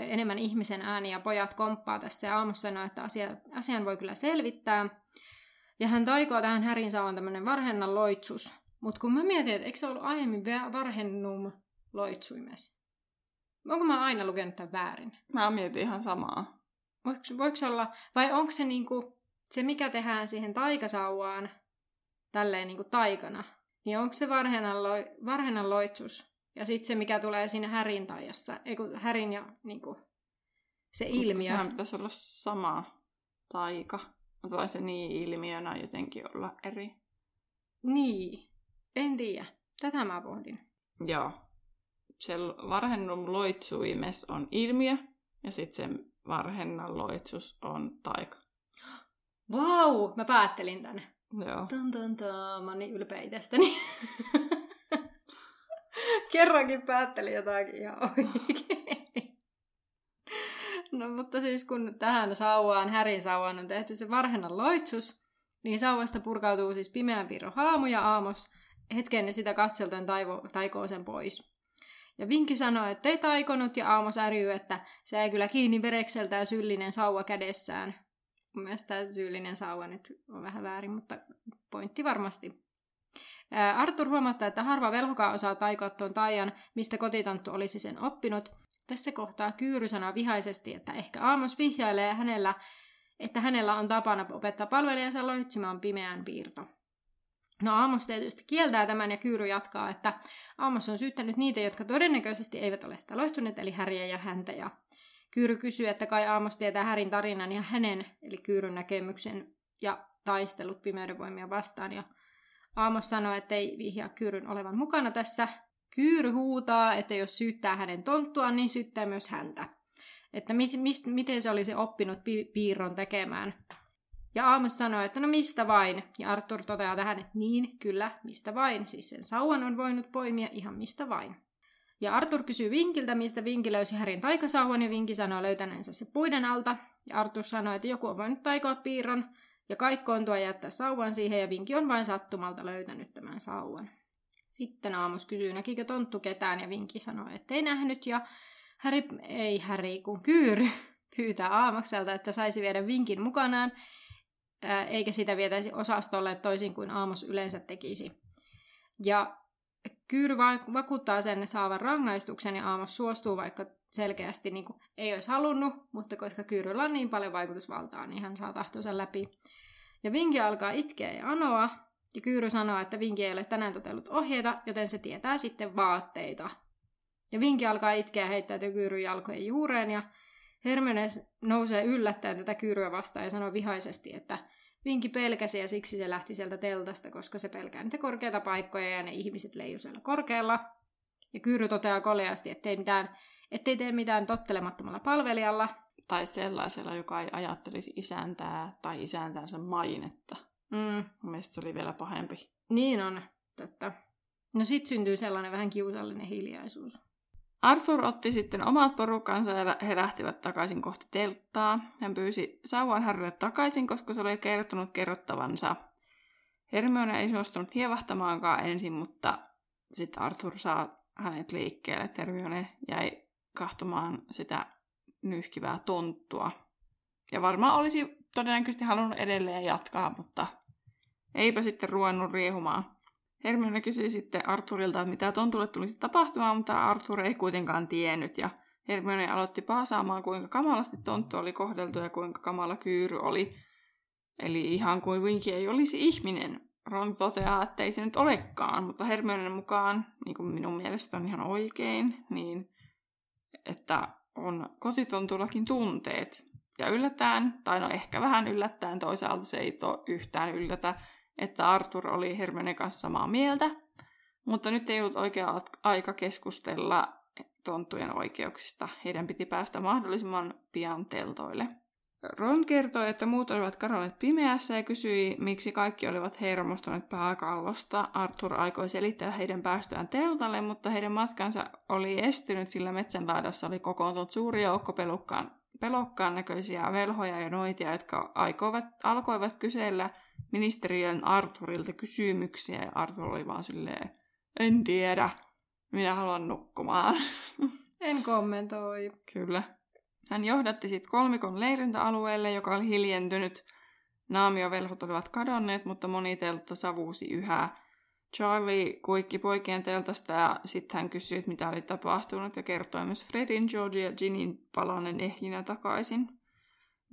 enemmän ihmisen ääni ja pojat komppaa tässä ja aamussa sanoi, että asia, asian voi kyllä selvittää. Ja hän taikoa tähän Härin saavan tämmöinen varhennan loitsus. Mutta kun mä mietin, että eikö se ollut aiemmin varhennum loitsuimes? Onko mä aina lukenut tämän väärin? Mä mietin ihan samaa. Voiko, voiko olla, vai onko se niinku, se mikä tehdään siihen taikasauvaan, tälleen niinku taikana, niin onko se varhennan, lo, loitsus? Ja sitten se, mikä tulee siinä härin taijassa, ei kun härin ja niinku, se ilmiö. Sehän pitäisi olla sama taika. Mutta vai se niin ilmiönä jotenkin olla eri? Niin, en tiedä. Tätä mä pohdin. Joo. Se varhennum loitsuimes on ilmiö, ja sitten se varhennan loitsus on taika. Vau, wow, mä päättelin tän. Joo. Tun, tun, tun. Mä oon niin ylpeä itsestäni. Kerrankin päättelin jotakin ihan oikein. No mutta siis kun tähän sauvaan, Härin sauvaan on tehty se varhennan loitsus, niin sauvasta purkautuu siis pimeän piirro haamu ja aamos hetken sitä katselten taivo, taikoo sen pois. Ja Vinkki sanoi, että ei taikonut ja Aamos äryy, että se ei kyllä kiinni verekseltä ja syyllinen sauva kädessään. Mun mielestä tämä syyllinen sauva nyt on vähän väärin, mutta pointti varmasti. Arthur huomattaa, että harva velhokaa osaa taikoa tuon taian, mistä kotitanttu olisi sen oppinut, tässä kohtaa Kyyry sanoo vihaisesti, että ehkä Aamos vihjailee hänellä, että hänellä on tapana opettaa palvelijansa loitsimaan pimeän piirto. No Aamos tietysti kieltää tämän ja Kyyry jatkaa, että Aamos on syyttänyt niitä, jotka todennäköisesti eivät ole sitä loihtuneet, eli Häriä ja häntä. Ja Kyyry kysyy, että kai Aamos tietää Härin tarinan ja hänen, eli Kyyryn näkemyksen ja taistelut pimeyden voimia vastaan. Ja Aamos sanoo, että ei vihjaa Kyyryn olevan mukana tässä. Kyyry huutaa, että jos syyttää hänen tonttuaan, niin syyttää myös häntä. Että mi- mist- miten se olisi oppinut pi- piirron tekemään. Ja Aamus sanoi, että no mistä vain. Ja Arthur toteaa tähän, että niin, kyllä, mistä vain. Siis sen sauvan on voinut poimia ihan mistä vain. Ja Arthur kysyy Vinkiltä, mistä Vinki löysi Härin taikasauvan, ja Vinki sanoo löytäneensä se puiden alta. Ja Arthur sanoi, että joku on voinut taikoa piirron, ja kaikkoontua jättää sauvan siihen, ja Vinki on vain sattumalta löytänyt tämän sauvan. Sitten Aamus kysyy, näkikö tonttu ketään, ja Vinki sanoi, että ei nähnyt, ja Häri, ei Häri, kun Kyyry pyytää Aamokselta, että saisi viedä Vinkin mukanaan, eikä sitä vietäisi osastolle toisin kuin Aamos yleensä tekisi. Ja Kyyry vakuuttaa sen saavan rangaistuksen ja Aamos suostuu, vaikka selkeästi niin kuin, ei olisi halunnut, mutta koska Kyyryllä on niin paljon vaikutusvaltaa, niin hän saa tahtonsa läpi. Ja Vinki alkaa itkeä ja anoa, ja Kyyry sanoo, että Vinki ei ole tänään totellut ohjeita, joten se tietää sitten vaatteita. Ja Vinki alkaa itkeä ja heittäytyy Kyyryn jalkojen juureen, ja Hermione nousee yllättäen tätä Kyyryä vastaan ja sanoo vihaisesti, että Vinki pelkäsi ja siksi se lähti sieltä teltasta, koska se pelkää niitä korkeita paikkoja ja ne ihmiset leiju siellä korkealla. Ja Kyyry toteaa koleasti, ettei, mitään, ettei tee mitään tottelemattomalla palvelijalla. Tai sellaisella, joka ei ajattelisi isäntää tai isäntänsä mainetta. Mm. Mielestäni se oli vielä pahempi. Niin on, totta. No sit syntyy sellainen vähän kiusallinen hiljaisuus. Arthur otti sitten omat porukkansa ja he lähtivät takaisin kohti telttaa. Hän pyysi sauvan Harrylle takaisin, koska se oli kertonut kerrottavansa. Hermione ei suostunut hievahtamaankaan ensin, mutta sitten Arthur saa hänet liikkeelle. Hermione jäi kahtomaan sitä nyhkivää tonttua. Ja varmaan olisi todennäköisesti halunnut edelleen jatkaa, mutta eipä sitten ruvennut riehumaan. Hermione kysyi sitten Arturilta, että mitä tontulle tulisi tapahtumaan, mutta Arthur ei kuitenkaan tiennyt. Ja Hermione aloitti paasaamaan, kuinka kamalasti tonttu oli kohdeltu ja kuinka kamala kyyry oli. Eli ihan kuin Winky ei olisi ihminen. Ron toteaa, että ei se nyt olekaan, mutta Hermionen mukaan, niin kuin minun mielestä on ihan oikein, niin että on kotitontullakin tunteet. Ja yllätään, tai no ehkä vähän yllättäen, toisaalta se ei to yhtään yllätä, että Arthur oli Hermione kanssa samaa mieltä, mutta nyt ei ollut oikea aika keskustella tonttujen oikeuksista. Heidän piti päästä mahdollisimman pian teltoille. Ron kertoi, että muut olivat kadonneet pimeässä ja kysyi, miksi kaikki olivat hermostuneet pääkallosta. Arthur aikoi selittää heidän päästyään teltalle, mutta heidän matkansa oli estynyt, sillä metsän laidassa oli kokoontunut suuri joukko pelokkaan näköisiä velhoja ja noitia, jotka aikoivat, alkoivat kysellä ministeriön Arturilta kysymyksiä ja Artur oli vaan silleen, en tiedä, minä haluan nukkumaan. En kommentoi. Kyllä. Hän johdatti sitten kolmikon leirintäalueelle, joka oli hiljentynyt. Naamiovelhot olivat kadonneet, mutta moni teltta savuusi yhä. Charlie kuikki poikien teltasta ja sitten hän kysyi, mitä oli tapahtunut ja kertoi myös Fredin, George ja Ginin palanen ehjinä takaisin.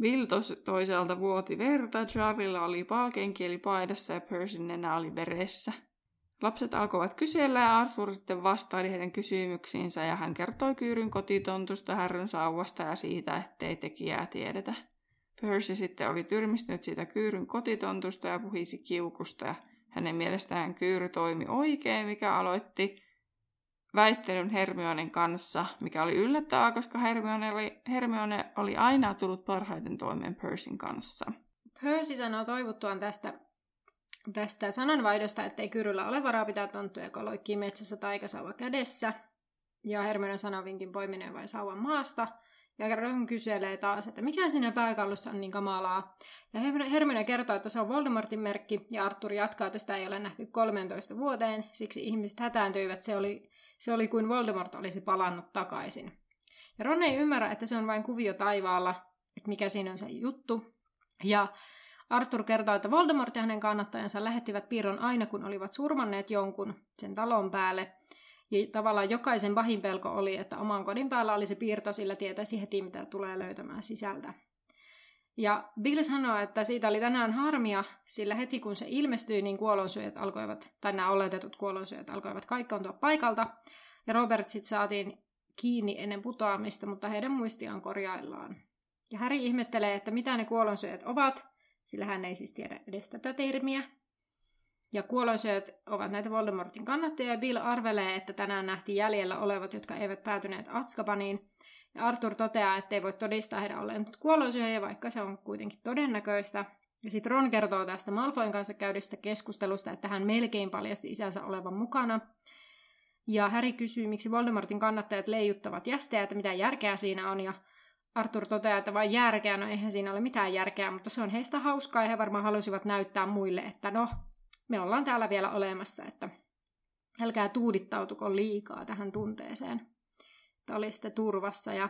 Bill toisaalta vuoti verta, Charlilla oli palkenkieli paidassa ja Percyn nenä oli veressä. Lapset alkoivat kysellä ja Arthur sitten vastaili heidän kysymyksiinsä ja hän kertoi Kyyryn kotitontusta, härryn sauvasta ja siitä, ettei tekijää tiedetä. Percy sitten oli tyrmistynyt siitä Kyyryn kotitontusta ja puhisi kiukusta ja hänen mielestään Kyyry toimi oikein, mikä aloitti väittelyn Hermionen kanssa, mikä oli yllättävää, koska Hermione oli, Hermione oli aina tullut parhaiten toimeen Percyn kanssa. Percy sanoo toivottuaan tästä, tästä sananvaihdosta, ettei Kyryllä ole varaa pitää tonttuja, joka loikkii metsässä taikasauva kädessä. Ja Hermione sanoo vinkin poiminen vai sauvan maasta. Ja Ron kyselee taas, että mikä siinä pääkallossa on niin kamalaa. Ja Hermione kertoo, että se on Voldemortin merkki, ja Arthur jatkaa, että sitä ei ole nähty 13 vuoteen, siksi ihmiset hätääntyivät, se oli, se oli kuin Voldemort olisi palannut takaisin. Ja Ron ei ymmärrä, että se on vain kuvio taivaalla, että mikä siinä on se juttu. Ja Arthur kertoo, että Voldemort ja hänen kannattajansa lähettivät piirron aina, kun olivat surmanneet jonkun sen talon päälle, ja tavallaan jokaisen pahin pelko oli, että oman kodin päällä oli se piirto, sillä tietäisi heti, mitä tulee löytämään sisältä. Ja Bill sanoo, että siitä oli tänään harmia, sillä heti kun se ilmestyi, niin kuolonsyöjät alkoivat, tai nämä oletetut kuolonsyöjät alkoivat kaikkaantua paikalta. Ja Robert sitten saatiin kiinni ennen putoamista, mutta heidän muistiaan korjaillaan. Ja Harry ihmettelee, että mitä ne kuolonsyöjät ovat, sillä hän ei siis tiedä edes tätä termiä. Ja kuolonsyöjät ovat näitä Voldemortin kannattajia, Bill arvelee, että tänään nähtiin jäljellä olevat, jotka eivät päätyneet Atskabaniin. Ja Arthur toteaa, että ei voi todistaa heidän olleen kuolonsyöjiä, vaikka se on kuitenkin todennäköistä. Ja sitten Ron kertoo tästä Malfoyn kanssa käydystä keskustelusta, että hän melkein paljasti isänsä olevan mukana. Ja Harry kysyy, miksi Voldemortin kannattajat leijuttavat jästejä, että mitä järkeä siinä on, ja Arthur toteaa, että vain järkeä, no eihän siinä ole mitään järkeä, mutta se on heistä hauskaa, ja he varmaan halusivat näyttää muille, että no, me ollaan täällä vielä olemassa, että älkää tuudittautuko liikaa tähän tunteeseen. Että olisitte turvassa. Ja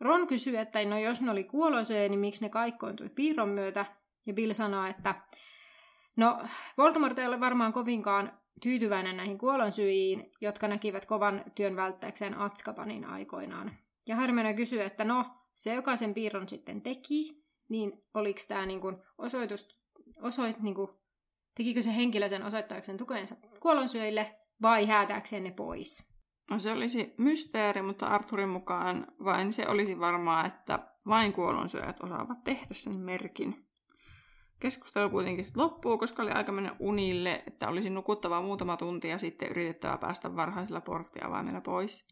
Ron kysyy, että no jos ne oli kuoloisia, niin miksi ne kaikkointui piirron myötä? Ja Bill sanoo, että no Voldemort ei ole varmaan kovinkaan tyytyväinen näihin kuolonsyihin, jotka näkivät kovan työn välttääkseen Atskapanin aikoinaan. Ja Hermione kysyy, että no, se joka sen piirron sitten teki, niin oliko tämä niinku osoitus, osoit, niinku, tekikö se henkilö sen osoittaakseen tukensa kuolonsyöille vai häätääkseen ne pois? No se olisi mysteeri, mutta Arturin mukaan vain se olisi varmaa, että vain kuolonsyöjät osaavat tehdä sen merkin. Keskustelu kuitenkin loppuu, koska oli aika mennä unille, että olisi nukuttava muutama tunti ja sitten yritettävä päästä varhaisella porttiavaimella pois.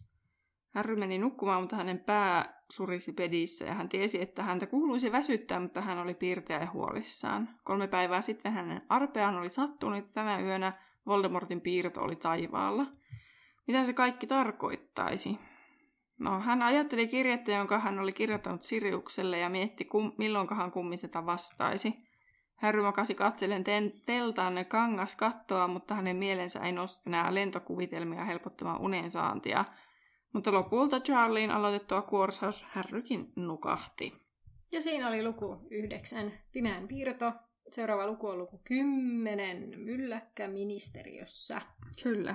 Harry meni nukkumaan, mutta hänen pää surisi pedissä ja hän tiesi, että häntä kuuluisi väsyttää, mutta hän oli piirteä ja huolissaan. Kolme päivää sitten hänen arpeaan oli sattunut ja tänä yönä Voldemortin piirto oli taivaalla. Mitä se kaikki tarkoittaisi? No, hän ajatteli kirjettä, jonka hän oli kirjoittanut Siriukselle ja mietti, kum, milloinkahan kummiseta vastaisi. Harry makasi katsellen ten- teltaan kangas kattoa, mutta hänen mielensä ei nosti enää lentokuvitelmia helpottamaan unen saantia – mutta lopulta Charlien aloitettua kuorsaus Harrykin nukahti. Ja siinä oli luku yhdeksän, pimeän piirto. Seuraava luku on luku kymmenen, mylläkkä ministeriössä. Kyllä.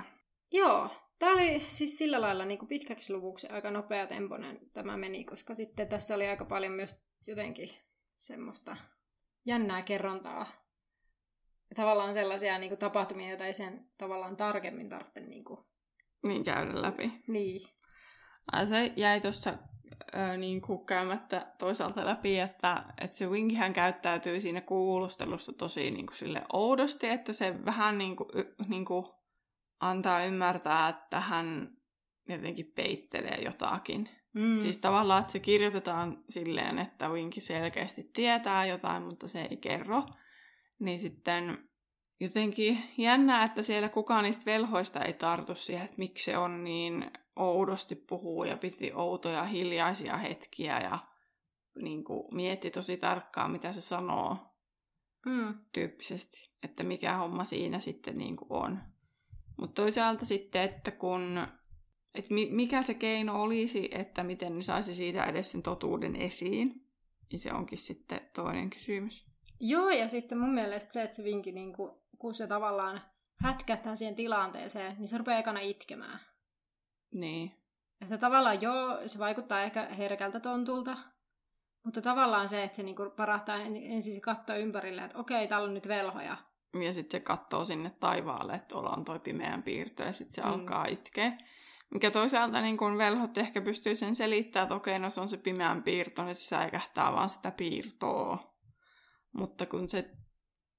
Joo, tämä oli siis sillä lailla niin kuin pitkäksi luvuksi aika nopea temponen tämä meni, koska sitten tässä oli aika paljon myös jotenkin semmoista jännää kerrontaa. Tavallaan sellaisia niin kuin tapahtumia, joita ei sen tavallaan tarkemmin tarvitse niin kuin... Niin käydä läpi. Niin. Se jäi tuossa niin kuin käymättä toisaalta läpi, että, että se Winkihän käyttäytyy siinä kuulustelussa tosi niin kuin sille oudosti, että se vähän niin kuin, niin kuin antaa ymmärtää, että hän jotenkin peittelee jotakin. Mm. Siis tavallaan, että se kirjoitetaan silleen, että Winki selkeästi tietää jotain, mutta se ei kerro. Niin sitten jotenkin jännää, että siellä kukaan niistä velhoista ei tartu siihen, että miksi se on niin oudosti puhuu ja piti outoja hiljaisia hetkiä ja niin kuin, mietti tosi tarkkaan, mitä se sanoo mm. tyyppisesti, että mikä homma siinä sitten niin kuin on. Mutta toisaalta sitten, että kun, että mikä se keino olisi, että miten ne saisi siitä edes sen totuuden esiin, niin se onkin sitten toinen kysymys. Joo, ja sitten mun mielestä se, että se vinki, niin kuin, kun se tavallaan hätkähtää siihen tilanteeseen, niin se rupeaa ekana itkemään. Niin. Se tavallaan joo, se vaikuttaa ehkä herkältä tontulta, mutta tavallaan se, että se niinku parahtaa ensin se katsoo ympärille, että okei, täällä on nyt velhoja. Ja sitten se katsoo sinne taivaalle, että tuolla on toi pimeän piirto, ja sitten se mm. alkaa itkeä. Mikä toisaalta niin kun velhot ehkä pystyy sen selittämään, että okei, no se on se pimeän piirto, niin se säikähtää vaan sitä piirtoa. Mutta kun se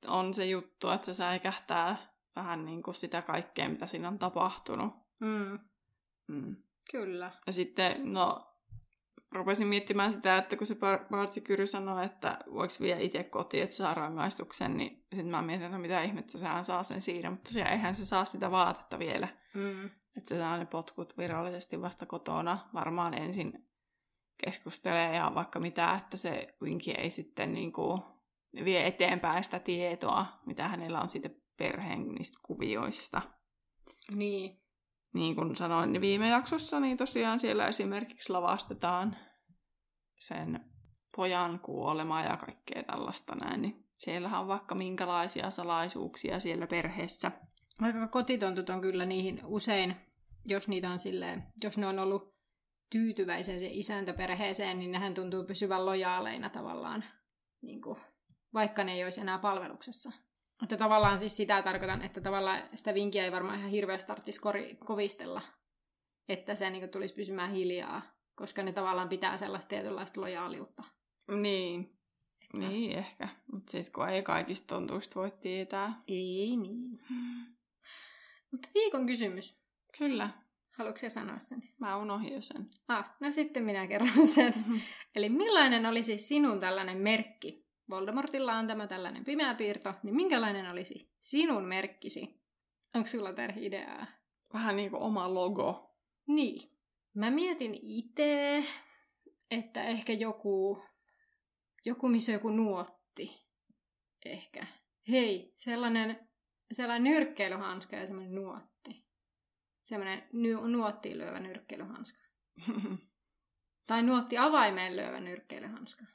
on se juttu, että se säikähtää vähän niin kuin sitä kaikkea, mitä siinä on tapahtunut. Mm. Mm. Kyllä. Ja sitten, no, rupesin miettimään sitä, että kun se Barty Kyry sanoi, että voiko vie itse kotiin, että saa rangaistuksen, niin sitten mä mietin, että no mitä ihmettä sehän saa sen siinä, mutta tosiaan eihän se saa sitä vaatetta vielä. Mm. Että se saa ne potkut virallisesti vasta kotona. Varmaan ensin keskustelee ja vaikka mitä, että se Winki ei sitten niin kuin vie eteenpäin sitä tietoa, mitä hänellä on siitä perheen niistä kuvioista. Niin niin kuin sanoin niin viime jaksossa, niin tosiaan siellä esimerkiksi lavastetaan sen pojan kuolema ja kaikkea tällaista näin, niin siellähän on vaikka minkälaisia salaisuuksia siellä perheessä. Aika kotitontut on kyllä niihin usein, jos niitä on silleen, jos ne on ollut tyytyväisiä se isäntäperheeseen, niin nehän tuntuu pysyvän lojaaleina tavallaan. niin kuin, vaikka ne ei olisi enää palveluksessa. Että tavallaan siis sitä tarkoitan, että tavallaan sitä vinkiä ei varmaan ihan hirveästi tarvitsisi kovistella, että se niin tulisi pysymään hiljaa, koska ne tavallaan pitää sellaista tietynlaista lojaaliutta. Niin, että... niin ehkä. Mutta sitten kun ei kaikista tontuista voi tietää. Ei niin. Mutta viikon kysymys. Kyllä. Haluatko sä sanoa sen? Mä unohdin jo sen. Ah, no sitten minä kerron sen. Eli millainen olisi sinun tällainen merkki? Voldemortilla on tämä tällainen pimeä piirto, niin minkälainen olisi sinun merkkisi? Onko sulla Terhi ideaa? Vähän niin kuin oma logo. Niin. Mä mietin itse, että ehkä joku, joku missä joku nuotti. Ehkä. Hei, sellainen, sellainen nyrkkeilyhanska ja semmoinen nuotti. Semmoinen nu- nuottiin lyövä nyrkkeilyhanska. tai nuotti avaimeen lyövä nyrkkeilyhanska.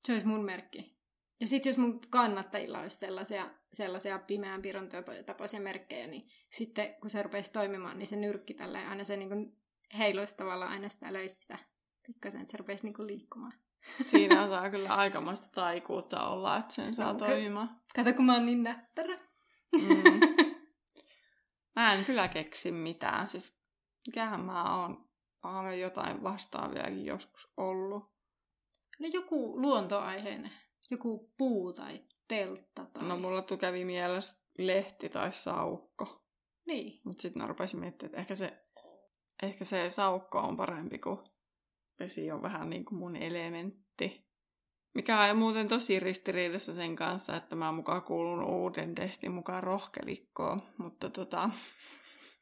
Se olisi mun merkki. Ja sitten jos mun kannattajilla olisi sellaisia, sellaisia pimeän piron tapaisia merkkejä, niin sitten kun se rupesi toimimaan, niin se nyrkki tälleen aina se niin heiluisi tavallaan aina sitä löisi sitä pikkasen, että se rupesi niin liikkumaan. Siinä saa kyllä aikamoista taikuutta olla, että sen saa no, toimimaan. Kato, kun mä oon niin näppärä. Mm. Mä en kyllä keksi mitään. Siis mikähän mä oon, oon jotain vastaaviakin joskus ollut. No joku luontoaiheinen. Joku puu tai teltta tai... No mulla kävi mielessä lehti tai saukko. Niin. Mutta sitten mä rupesin miettimään, että ehkä se, ehkä se saukko on parempi kuin vesi on vähän niin kuin mun elementti. Mikä on muuten tosi ristiriidassa sen kanssa, että mä mukaan kuulun uuden testin mukaan rohkelikkoon. Mutta tota...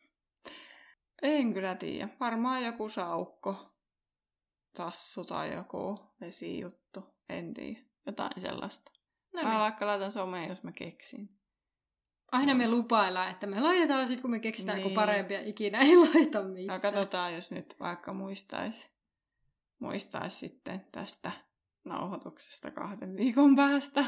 en kyllä tiedä. Varmaan joku saukko, tassu tai joku vesijuttu. En tiedä. Jotain sellaista. No mä niin. vaikka laitan someen, jos mä keksin. Aina me lupaillaan, että me laitetaan sit, kun me keksitään, niin. kun parempia ikinä ei laita mitään. No katsotaan, jos nyt vaikka muistaisi muistais sitten tästä nauhoituksesta kahden viikon päästä.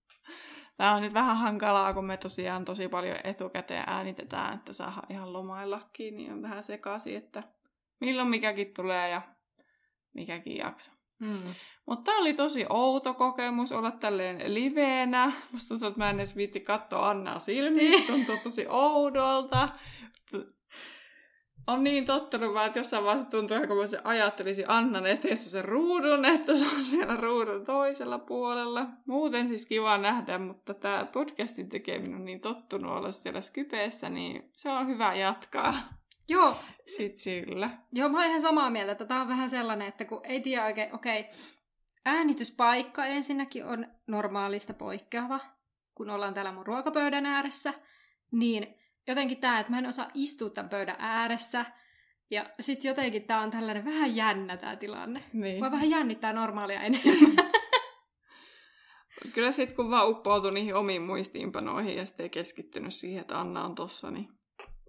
Tämä on nyt vähän hankalaa, kun me tosiaan tosi paljon etukäteen äänitetään, että saa ihan lomaillakin, niin on vähän sekaisin, että milloin mikäkin tulee ja mikäkin jakso. Mm. Mutta tämä oli tosi outo kokemus olla tälleen liveenä. Musta tuntuu, että mä en edes viitti katsoa Annaa silmiin. Tuntuu tosi oudolta. On niin tottunut vaan, että jossain vaiheessa tuntuu, että kun se ajattelisi Annan eteessä sen ruudun, että se on siellä ruudun toisella puolella. Muuten siis kiva nähdä, mutta tämä podcastin tekeminen on niin tottunut olla siellä Skypeessä, niin se on hyvä jatkaa. Joo. Sitten sillä. Joo, mä oon ihan samaa mieltä, että tämä on vähän sellainen, että kun ei tiedä oikein, okei, okay, äänityspaikka ensinnäkin on normaalista poikkeava, kun ollaan täällä mun ruokapöydän ääressä, niin jotenkin tämä, että mä en osaa istua tämän pöydän ääressä, ja sitten jotenkin tämä on tällainen vähän jännä tämä tilanne. Niin. Voi vähän jännittää normaalia enemmän. Kyllä sitten kun vaan uppoutui niihin omiin muistiinpanoihin ja sitten ei keskittynyt siihen, että Anna on tossa, niin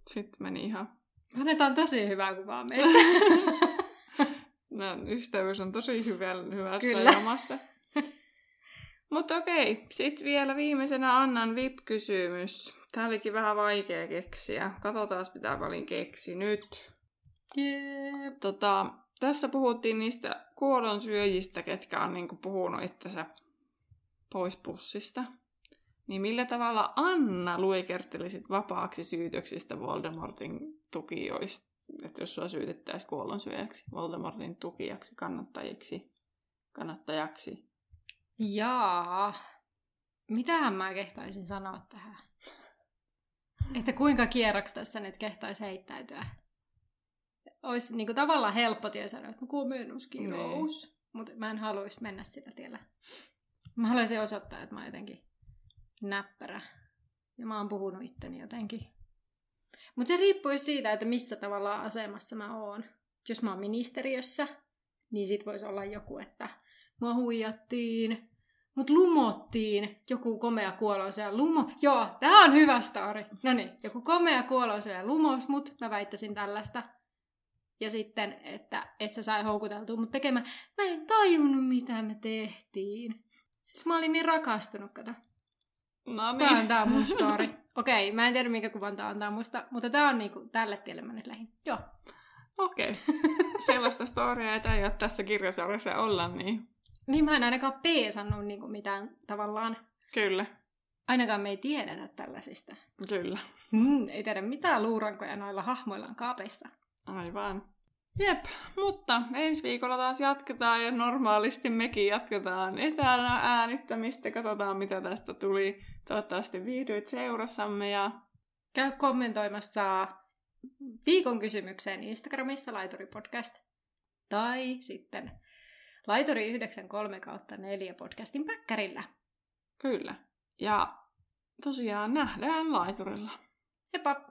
sitten meni ihan Annetaan tosi hyvää kuvaa meistä. no, ystävyys on tosi hyvä, hyvässä Kyllä. jamassa. Mutta okei, sitten vielä viimeisenä Annan VIP-kysymys. Tämä olikin vähän vaikea keksiä. Katsotaan, mitä valin keksi nyt. Yeah. Tota, tässä puhuttiin niistä kuolonsyöjistä, ketkä on niinku puhunut itsensä pois pussista. Niin millä tavalla Anna luikertelisit vapaaksi syytöksistä Voldemortin tukijoista? Että jos sua syytettäisiin kuollonsyöjäksi, Voldemortin tukijaksi, kannattajiksi, kannattajaksi. Jaa. Mitähän mä kehtaisin sanoa tähän? Että kuinka kierroksi tässä nyt kehtaisi heittäytyä? Olisi niin kuin, tavallaan helppo tie sanoa, että komennuskirous. Niin. Mutta mä en haluaisi mennä sillä tiellä. Mä haluaisin osoittaa, että mä jotenkin näppärä. Ja mä oon puhunut itteni jotenkin. Mutta se riippuu siitä, että missä tavalla asemassa mä oon. Jos mä oon ministeriössä, niin sit voisi olla joku, että mua huijattiin, mut lumottiin joku komea kuoloisa ja lumo... Joo, tää on hyvä story. No niin, joku komea kuoloisa ja lumos mut, mä väittäisin tällaista. Ja sitten, että, että se sai houkuteltua mut tekemään. Mä en tajunnut, mitä me tehtiin. Siis mä olin niin rakastunut, kato. Niin. Tämä on tää mun story. Okei, okay, mä en tiedä minkä kuvan tää antaa musta, mutta tää on niinku tälle tielle mä nyt lähin. Joo. Okei. Okay. Sellaista storia ei ole tässä kirjasarjassa olla, niin Niin mä en ainakaan peesannut niin kuin mitään tavallaan. Kyllä, Ainakaan me ei tiedetä tällaisista. kyllä. Mm, ei tiedä mitään luurankoja noilla hahmoilla on kaapeissa. Aivan. Jep, mutta ensi viikolla taas jatketaan ja normaalisti mekin jatketaan etänä äänittämistä. Katsotaan mitä tästä tuli. Toivottavasti viihdyit seurassamme ja Käy kommentoimassa viikon kysymykseen Instagramissa Laituri Podcast. Tai sitten Laituri 93 kautta 4 podcastin päkkärillä. kyllä. Ja tosiaan nähdään laiturilla. Heippa!